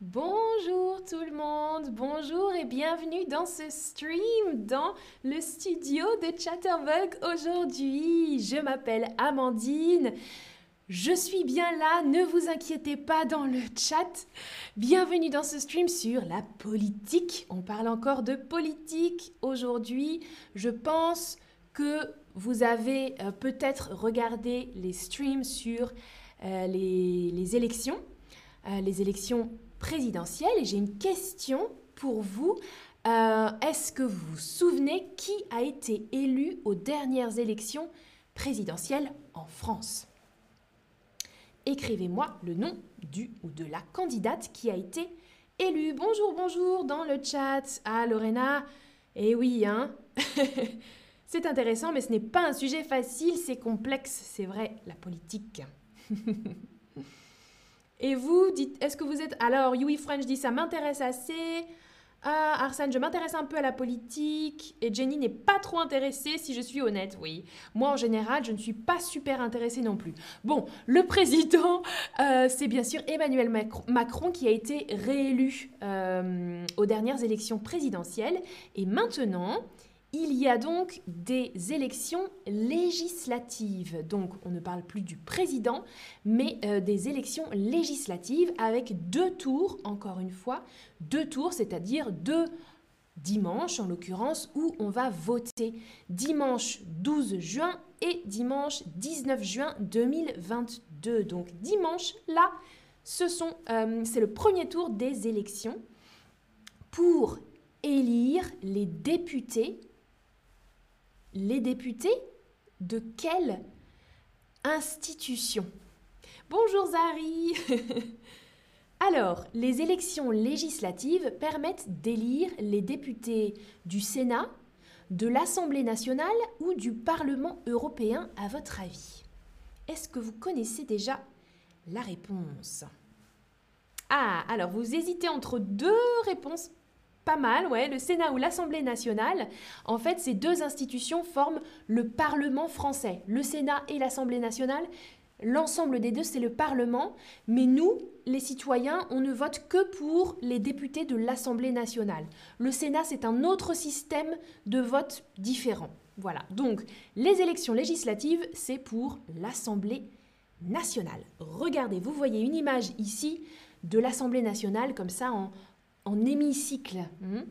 Bonjour tout le monde, bonjour et bienvenue dans ce stream dans le studio de Chatterbug aujourd'hui. Je m'appelle Amandine, je suis bien là, ne vous inquiétez pas dans le chat. Bienvenue dans ce stream sur la politique. On parle encore de politique aujourd'hui. Je pense que vous avez euh, peut-être regardé les streams sur euh, les, élections, euh, les élections présidentielle et j'ai une question pour vous. Euh, est-ce que vous vous souvenez qui a été élu aux dernières élections présidentielles en France? Écrivez-moi le nom du ou de la candidate qui a été élue. Bonjour, bonjour dans le chat. Ah, Lorena. Eh oui, hein C'est intéressant, mais ce n'est pas un sujet facile, c'est complexe, c'est vrai, la politique. Et vous, dites, est-ce que vous êtes... Alors, Yui French dit, ça m'intéresse assez. Ah, Arsène, je m'intéresse un peu à la politique. Et Jenny n'est pas trop intéressée, si je suis honnête, oui. Moi, en général, je ne suis pas super intéressée non plus. Bon, le président, euh, c'est bien sûr Emmanuel Macron qui a été réélu euh, aux dernières élections présidentielles. Et maintenant, il y a donc des élections législatives. Donc on ne parle plus du président, mais euh, des élections législatives avec deux tours, encore une fois, deux tours, c'est-à-dire deux dimanches en l'occurrence, où on va voter dimanche 12 juin et dimanche 19 juin 2022. Donc dimanche, là, euh, c'est le premier tour des élections pour élire les députés les députés de quelle institution? Bonjour Zari. Alors, les élections législatives permettent d'élire les députés du Sénat, de l'Assemblée nationale ou du Parlement européen, à votre avis? Est-ce que vous connaissez déjà la réponse? Ah, alors vous hésitez entre deux réponses mal, ouais, le Sénat ou l'Assemblée nationale. En fait, ces deux institutions forment le Parlement français. Le Sénat et l'Assemblée nationale, l'ensemble des deux, c'est le Parlement. Mais nous, les citoyens, on ne vote que pour les députés de l'Assemblée nationale. Le Sénat, c'est un autre système de vote différent. Voilà, donc les élections législatives, c'est pour l'Assemblée nationale. Regardez, vous voyez une image ici de l'Assemblée nationale comme ça en, en hémicycle. Hmm,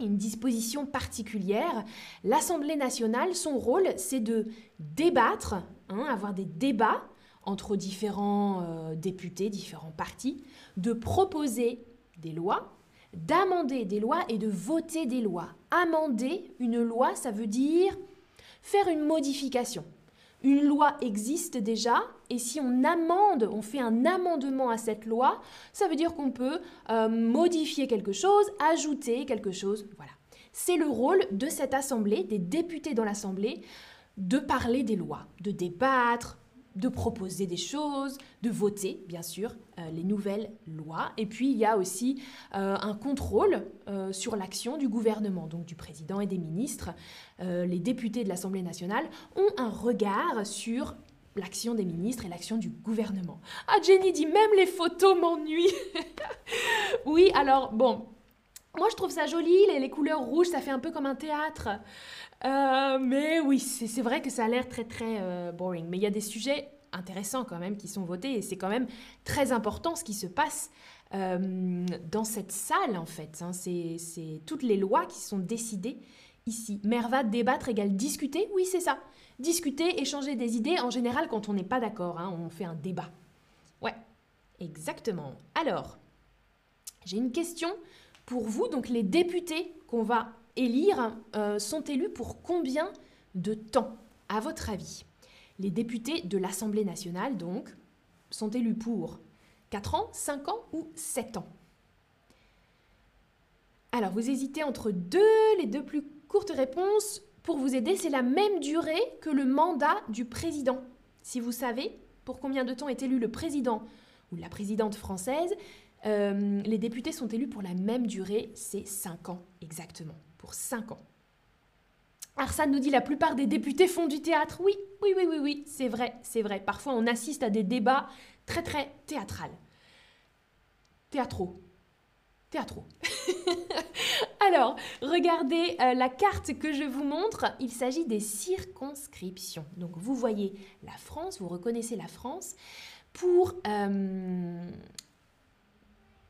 une disposition particulière. L'Assemblée nationale, son rôle, c'est de débattre, hein, avoir des débats entre différents euh, députés, différents partis, de proposer des lois, d'amender des lois et de voter des lois. Amender une loi, ça veut dire faire une modification une loi existe déjà, et si on amende, on fait un amendement à cette loi, ça veut dire qu'on peut euh, modifier quelque chose, ajouter quelque chose, voilà. C'est le rôle de cette assemblée, des députés dans l'assemblée, de parler des lois, de débattre, de proposer des choses, de voter, bien sûr, euh, les nouvelles lois. Et puis, il y a aussi euh, un contrôle sur l'action du gouvernement, donc du président et des ministres. les députés de l'Assemblée nationale ont un regard sur l'action des ministres et l'action du gouvernement. Ah, Jenny dit même les photos m'ennuient. oui, alors, bon, moi, je trouve ça joli, les, couleurs rouges, ça fait un peu comme un théâtre. Euh, mais oui, c'est vrai que ça a l'air très très euh, boring. Mais il y a des sujets intéressants quand même qui sont votés et c'est quand même très important ce qui se passe euh, dans cette salle en fait. Hein. C'est toutes les lois qui sont décidées ici. Merva, débattre égale discuter Oui, c'est ça. Discuter, échanger des idées. En général, quand on n'est pas d'accord, hein, on fait un débat. Ouais, exactement. Alors, j'ai une question pour vous. Donc les députés qu'on va élire euh, sont élus pour combien de temps, à votre avis? Les députés de l'Assemblée nationale, donc, sont élus pour 4 ans, 5 ans ou 7 ans? Alors, vous hésitez entre deux, les deux plus courtes réponses. Pour vous aider, c'est la même durée que le mandat du président. Si vous savez pour combien de temps est élu le président ou la présidente française, euh, les députés sont élus pour la même durée, c'est 5 ans exactement pour 5 ans. Arsane nous dit la plupart des députés font du théâtre. Oui, oui, oui, oui, oui, c'est vrai, c'est vrai. Parfois, on assiste à des débats très, très théâtrales. théâtraux. Théâtraux. Alors, regardez euh, la carte que je vous montre. Il s'agit des circonscriptions. Donc, vous voyez la France, vous reconnaissez la France. Pour, euh,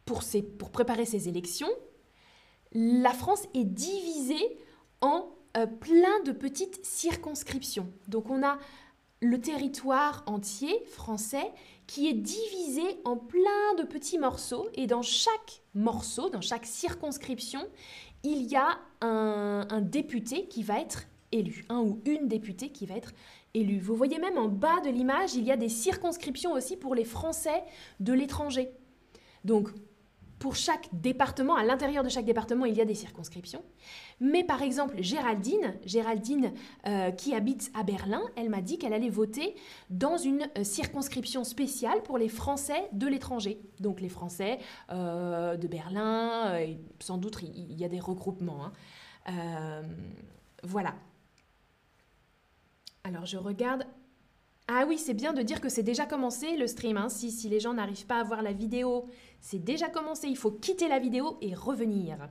pour préparer ces élections, la France est divisée en euh, plein de petites circonscriptions. Donc on a le territoire entier français qui est divisé en plein de petits morceaux et dans chaque morceau, dans chaque circonscription, il y a un, député qui va être élu, un ou une députée qui va être élu. Vous voyez même en bas de l'image, il y a des circonscriptions aussi pour les Français de l'étranger. Donc pour chaque département, à l'intérieur de chaque département, il y a des circonscriptions. Mais par exemple, Géraldine, Géraldine euh, qui habite à Berlin, elle m'a dit qu'elle allait voter dans une euh, circonscription spéciale pour les Français de l'étranger. Donc les Français euh, de Berlin, sans doute il y, a des regroupements. Hein. voilà. Alors je regarde ah oui, c'est bien de dire que c'est déjà commencé le stream. Hein. Si, les gens n'arrivent pas à voir la vidéo, c'est déjà commencé. Il faut quitter la vidéo et revenir.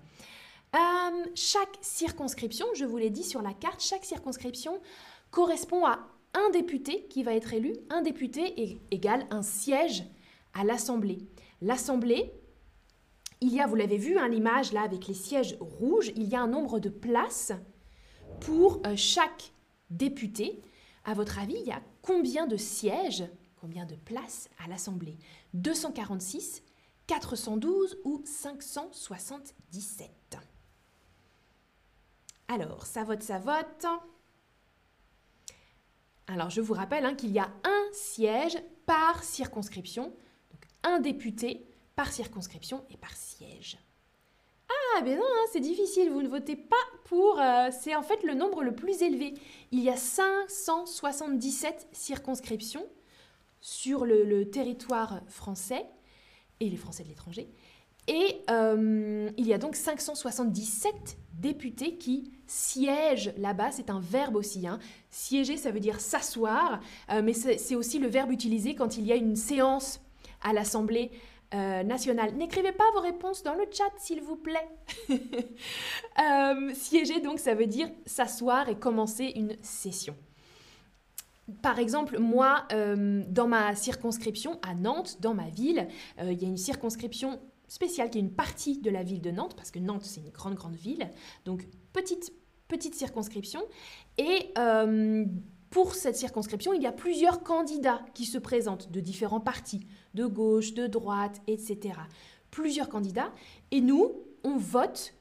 Euh, chaque circonscription, je vous l'ai dit sur la carte, chaque circonscription correspond à un député qui va être élu. Un député égale un siège à l'Assemblée. L'Assemblée, il y a, vous l'avez vu, hein, l'image là avec les sièges rouges, il y a un nombre de places pour euh, chaque député. À votre avis, il y a combien de sièges, combien de places à l'Assemblée? 246, 412 ou 577 Alors, ça vote, ça vote. Alors, je vous rappelle hein, qu'il y a un siège par circonscription, donc un député par circonscription et par siège. Ah, ben non, hein, c'est difficile, vous ne votez pas pour... Euh, c'est en fait le nombre le plus élevé. Il y a 577 circonscriptions sur le, territoire français et les Français de l'étranger. Et euh, il y a donc 577 députés qui siègent là-bas. C'est un verbe aussi. Hein. Siéger, ça veut dire s'asseoir, euh, mais c'est aussi le verbe utilisé quand il y a une séance à l'Assemblée euh. N'écrivez pas vos réponses dans le chat, s'il vous plaît. Euh, siéger, donc, ça veut dire s'asseoir et commencer une session. Par exemple, moi, euh, dans ma circonscription à Nantes, dans ma ville, il y a une circonscription spéciale qui est une partie de la ville de Nantes, parce que Nantes, c'est une grande, grande ville. Donc, petite, petite circonscription. Et pour cette circonscription, il y a plusieurs candidats qui se présentent de différents partis, de gauche, de droite, etc. Plusieurs candidats. Et nous, on vote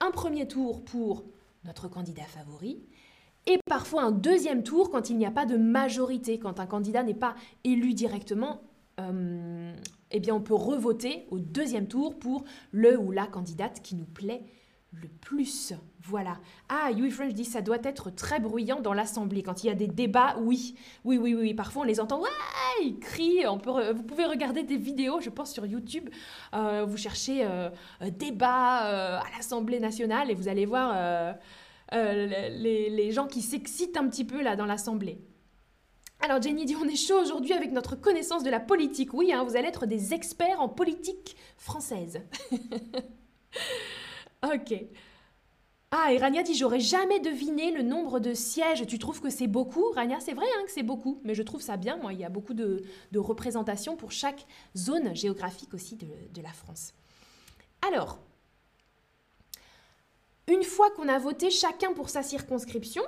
un premier tour pour notre candidat favori et parfois un deuxième tour quand il n'y a pas de majorité, quand un candidat n'est pas élu directement. Euh, eh bien, on peut revoter au deuxième tour pour le ou la candidate qui nous plaît le plus. Voilà. Ah, Yui French dit ça doit être très bruyant dans l'assemblée. Quand il y a des débats, oui. Oui, oui, oui. Parfois, on les entend. Ouais, ils crient. On peut, vous pouvez regarder des vidéos, je pense, sur YouTube. Euh, vous cherchez euh, euh, débat à l'Assemblée nationale et vous allez voir les, gens qui s'excitent un petit peu là dans l'Assemblée. Alors Jenny dit on est chaud aujourd'hui avec notre connaissance de la politique. Oui, hein, vous allez être des experts en politique française. Ok. Ah, et Rania dit J'aurais jamais deviné le nombre de sièges. Tu trouves que c'est beaucoup? Rania, c'est vrai hein, que c'est beaucoup, mais je trouve ça bien. Moi, il y a beaucoup de, représentations pour chaque zone géographique aussi de, la France. Alors, une fois qu'on a voté chacun pour sa circonscription,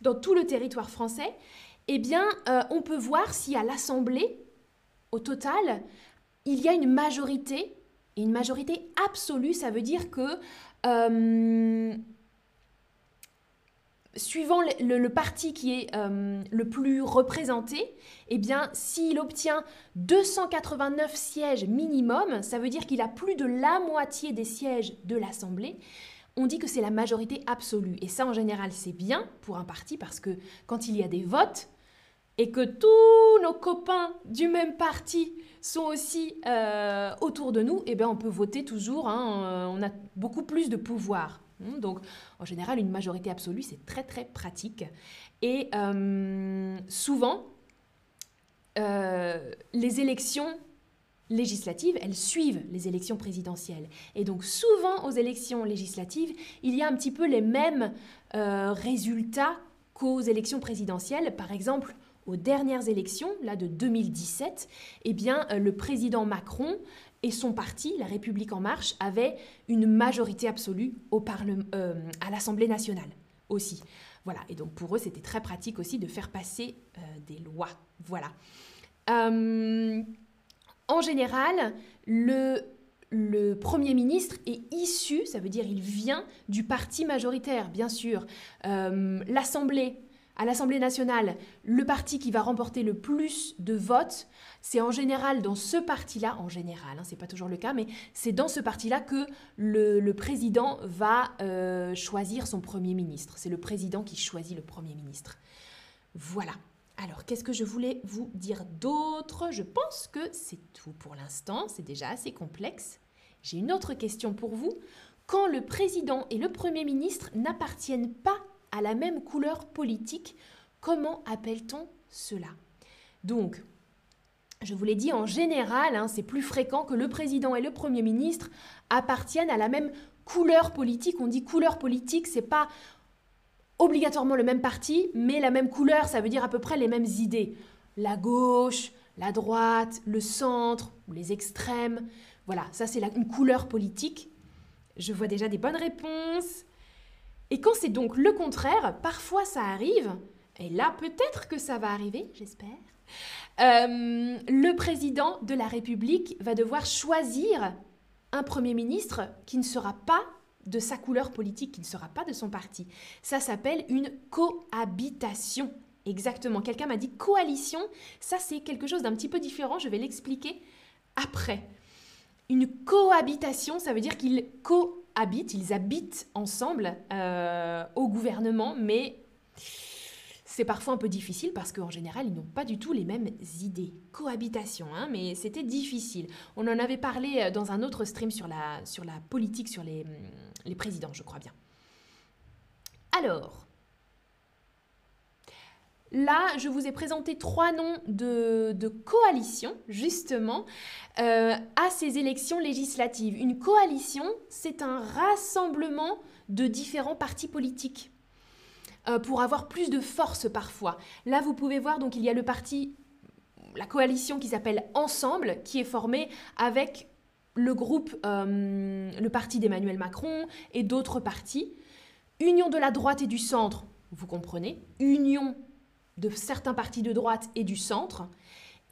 dans tout le territoire français, eh bien, euh, on peut voir si à l'Assemblée, au total, il y a une majorité et une majorité absolue, ça veut dire que euh, suivant le, parti qui est euh, le plus représenté, eh bien, s'il obtient 289 sièges minimum, ça veut dire qu'il a plus de la moitié des sièges de l'Assemblée. On dit que c'est la majorité absolue. Et ça, en général, c'est bien pour un parti parce que quand il y a des votes et que tous nos copains du même parti sont aussi euh, autour de nous, eh bien, on peut voter toujours. Hein, euh, on a beaucoup plus de pouvoir. Hmm, donc, en général, une majorité absolue, c'est très, très pratique. Et euh, souvent, les élections législatives, elles suivent les élections présidentielles. Et donc souvent aux élections législatives, il y a un petit peu les mêmes euh, résultats qu'aux élections présidentielles. Par exemple, aux dernières élections, là de 2017, eh bien, euh, le président Macron et son parti, La République en marche, avaient une majorité absolue au Parlement, euh, à l'Assemblée nationale aussi. Voilà, et donc pour eux, c'était très pratique aussi de faire passer des lois. Voilà. En général, le, le Premier ministre est issu, ça veut dire il vient du parti majoritaire, bien sûr. Euh, L'Assemblée, à l'Assemblée nationale, le parti qui va remporter le plus de votes, c'est en général dans ce parti-là, en général, hein, c'est pas toujours le cas, mais c'est dans ce parti-là que le, président va euh, choisir son Premier ministre. C'est le président qui choisit le Premier ministre. Voilà. Alors, qu'est-ce que je voulais vous dire d'autre? Je pense que c'est tout pour l'instant, c'est déjà assez complexe. J'ai une autre question pour vous. Quand le président et le Premier ministre n'appartiennent pas à la même couleur politique, comment appelle-t-on cela? Donc, je vous l'ai dit, en général, hein, c'est plus fréquent que le président et le Premier ministre appartiennent à la même couleur politique. On dit couleur politique, c'est pas obligatoirement le même parti, mais la même couleur, ça veut dire à peu près les mêmes idées. La gauche, la droite, le centre, les extrêmes. Voilà, ça c'est une couleur politique. Je vois déjà des bonnes réponses. Et quand c'est donc le contraire, parfois ça arrive, et là peut-être que ça va arriver, j'espère, euh, le président de la République va devoir choisir un Premier ministre qui ne sera pas de sa couleur politique, qui ne sera pas de son parti. Ça s'appelle une cohabitation. Exactement. Quelqu'un m'a dit coalition. Ça, c'est quelque chose d'un petit peu différent. Je vais l'expliquer après. Une cohabitation, ça veut dire qu'ils cohabitent, ils habitent ensemble euh, au gouvernement, mais c'est parfois un peu difficile parce qu'en général, ils n'ont pas du tout les mêmes idées. Cohabitation, hein, mais c'était difficile. On en avait parlé euh, dans un autre stream sur la, sur la politique, sur les, les présidents, je crois bien. Alors, Là, je vous ai présenté trois noms de, coalitions, justement, euh, à ces élections législatives. Une coalition, c'est un rassemblement de différents partis politiques. Euh, pour avoir plus de force parfois. Là, vous pouvez voir, donc il y a le parti, la coalition qui s'appelle Ensemble, qui est formée avec le groupe, euh, le parti d'Emmanuel Macron et d'autres partis. Union de la droite et du centre, vous comprenez. Union de certains partis de droite et du centre.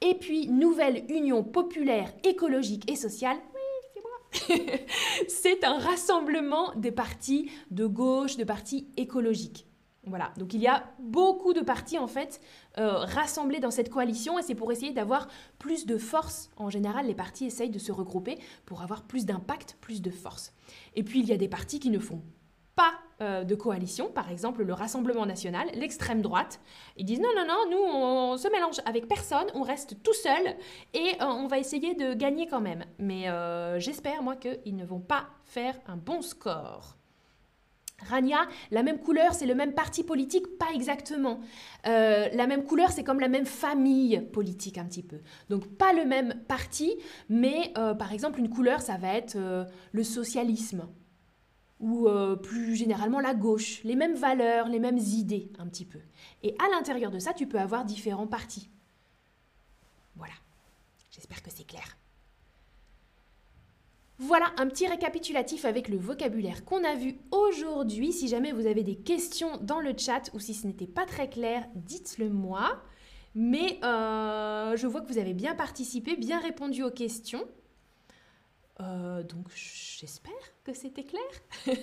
Et puis, nouvelle union populaire, écologique et sociale. c'est un rassemblement des partis de gauche, de partis écologiques. Voilà, donc il y a beaucoup de partis en fait euh, rassemblés dans cette coalition et c'est pour essayer d'avoir plus de force. En général, les partis essayent de se regrouper pour avoir plus d'impact, plus de force. Et puis il y a des partis qui ne font pas euh, de coalition, par exemple le Rassemblement national, l'extrême droite. Ils disent non, non, non, nous on, se mélange avec personne, on reste tout seul et euh, on va essayer de gagner quand même. Mais j'espère moi qu'ils ne vont pas faire un bon score. Rania, la même couleur, c'est le même parti politique, pas exactement. Euh, la même couleur, c'est comme la même famille politique un petit peu. Donc pas le même parti, mais euh, par exemple une couleur, ça va être euh, le socialisme ou plus généralement la gauche. Les mêmes valeurs, les mêmes idées un petit peu. Et à l'intérieur de ça, tu peux avoir différents partis. Voilà. J'espère que c'est clair. Voilà un petit récapitulatif avec le vocabulaire qu'on a vu aujourd'hui. Si jamais vous avez des questions dans le chat ou si ce n'était pas très clair, dites-le moi. Mais euh, je vois que vous avez bien participé, bien répondu aux questions. Euh, donc j'espère que c'était clair.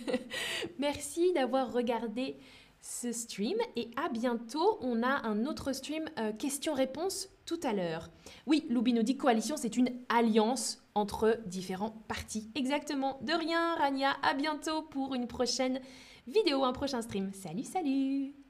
Merci d'avoir regardé ce stream et à bientôt. On a un autre stream euh, questions-réponses tout à l'heure. Oui, Loubi nous dit coalition, c'est une alliance entre différents partis. Exactement, de rien, Rania. À bientôt pour une prochaine vidéo, un prochain stream. Salut, salut